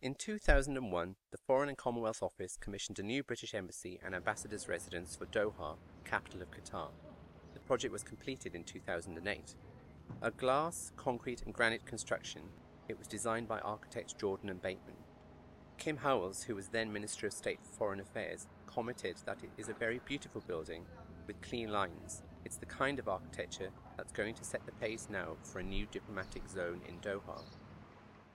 In 2001, the Foreign and Commonwealth Office commissioned a new British embassy and ambassador's residence for Doha, capital of Qatar. The project was completed in 2008. A glass, concrete, and granite construction, it was designed by architects Jordan and Bateman. Kim Howells, who was then Minister of State for Foreign Affairs, commented that it is a very beautiful building with clean lines. It's the kind of architecture that's going to set the pace now for a new diplomatic zone in Doha.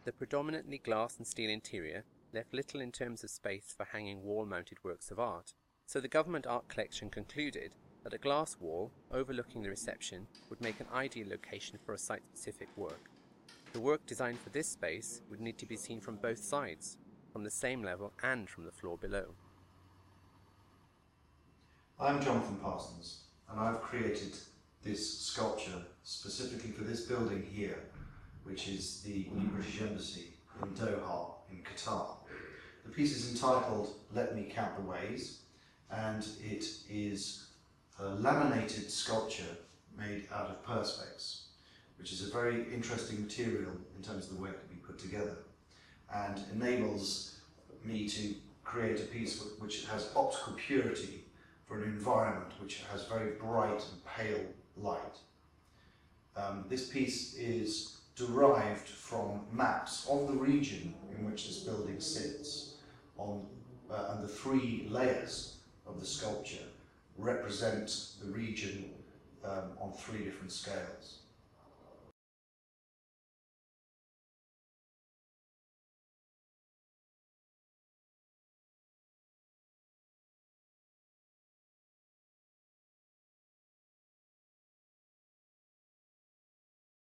The predominantly glass and steel interior left little in terms of space for hanging wall-mounted works of art, so the government art collection concluded that a glass wall overlooking the reception would make an ideal location for a site-specific work. The work designed for this space would need to be seen from both sides, from the same level and from the floor below. I'm Jonathan Parsons and I've created this sculpture specifically for this building here which is the New British Embassy in Doha in Qatar. The piece is entitled Let Me Count the Ways and it is a laminated sculpture made out of perspex which is a very interesting material in terms of the way it can be put together and enables me to create a piece which has optical purity for an environment which has very bright and pale light. Um, this piece is derived from maps of the region in which this building sits on, uh, and the three layers of the sculpture represent the region um, on three different scales.